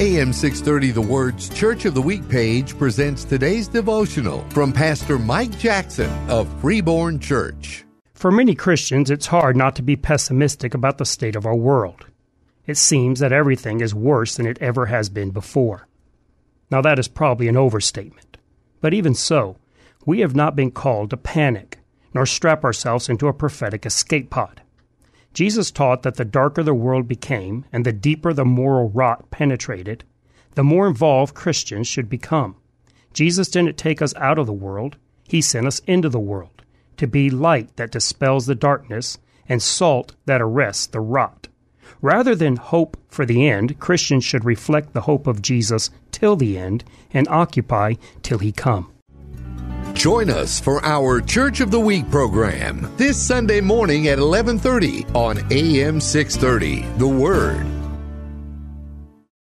AM 630 The Word's Church of the Week page presents today's devotional from Pastor Mike Jackson of Freeborn Church. For many Christians, it's hard not to be pessimistic about the state of our world. It seems that everything is worse than it ever has been before. Now, that is probably an overstatement. But even so, we have not been called to panic, nor strap ourselves into a prophetic escape pod. Jesus taught that the darker the world became and the deeper the moral rot penetrated, the more involved Christians should become. Jesus didn't take us out of the world, He sent us into the world to be light that dispels the darkness and salt that arrests the rot. Rather than hope for the end, Christians should reflect the hope of Jesus till the end and occupy till He come. Join us for our Church of the Week program this Sunday morning at 11:30 on AM 630. The Word.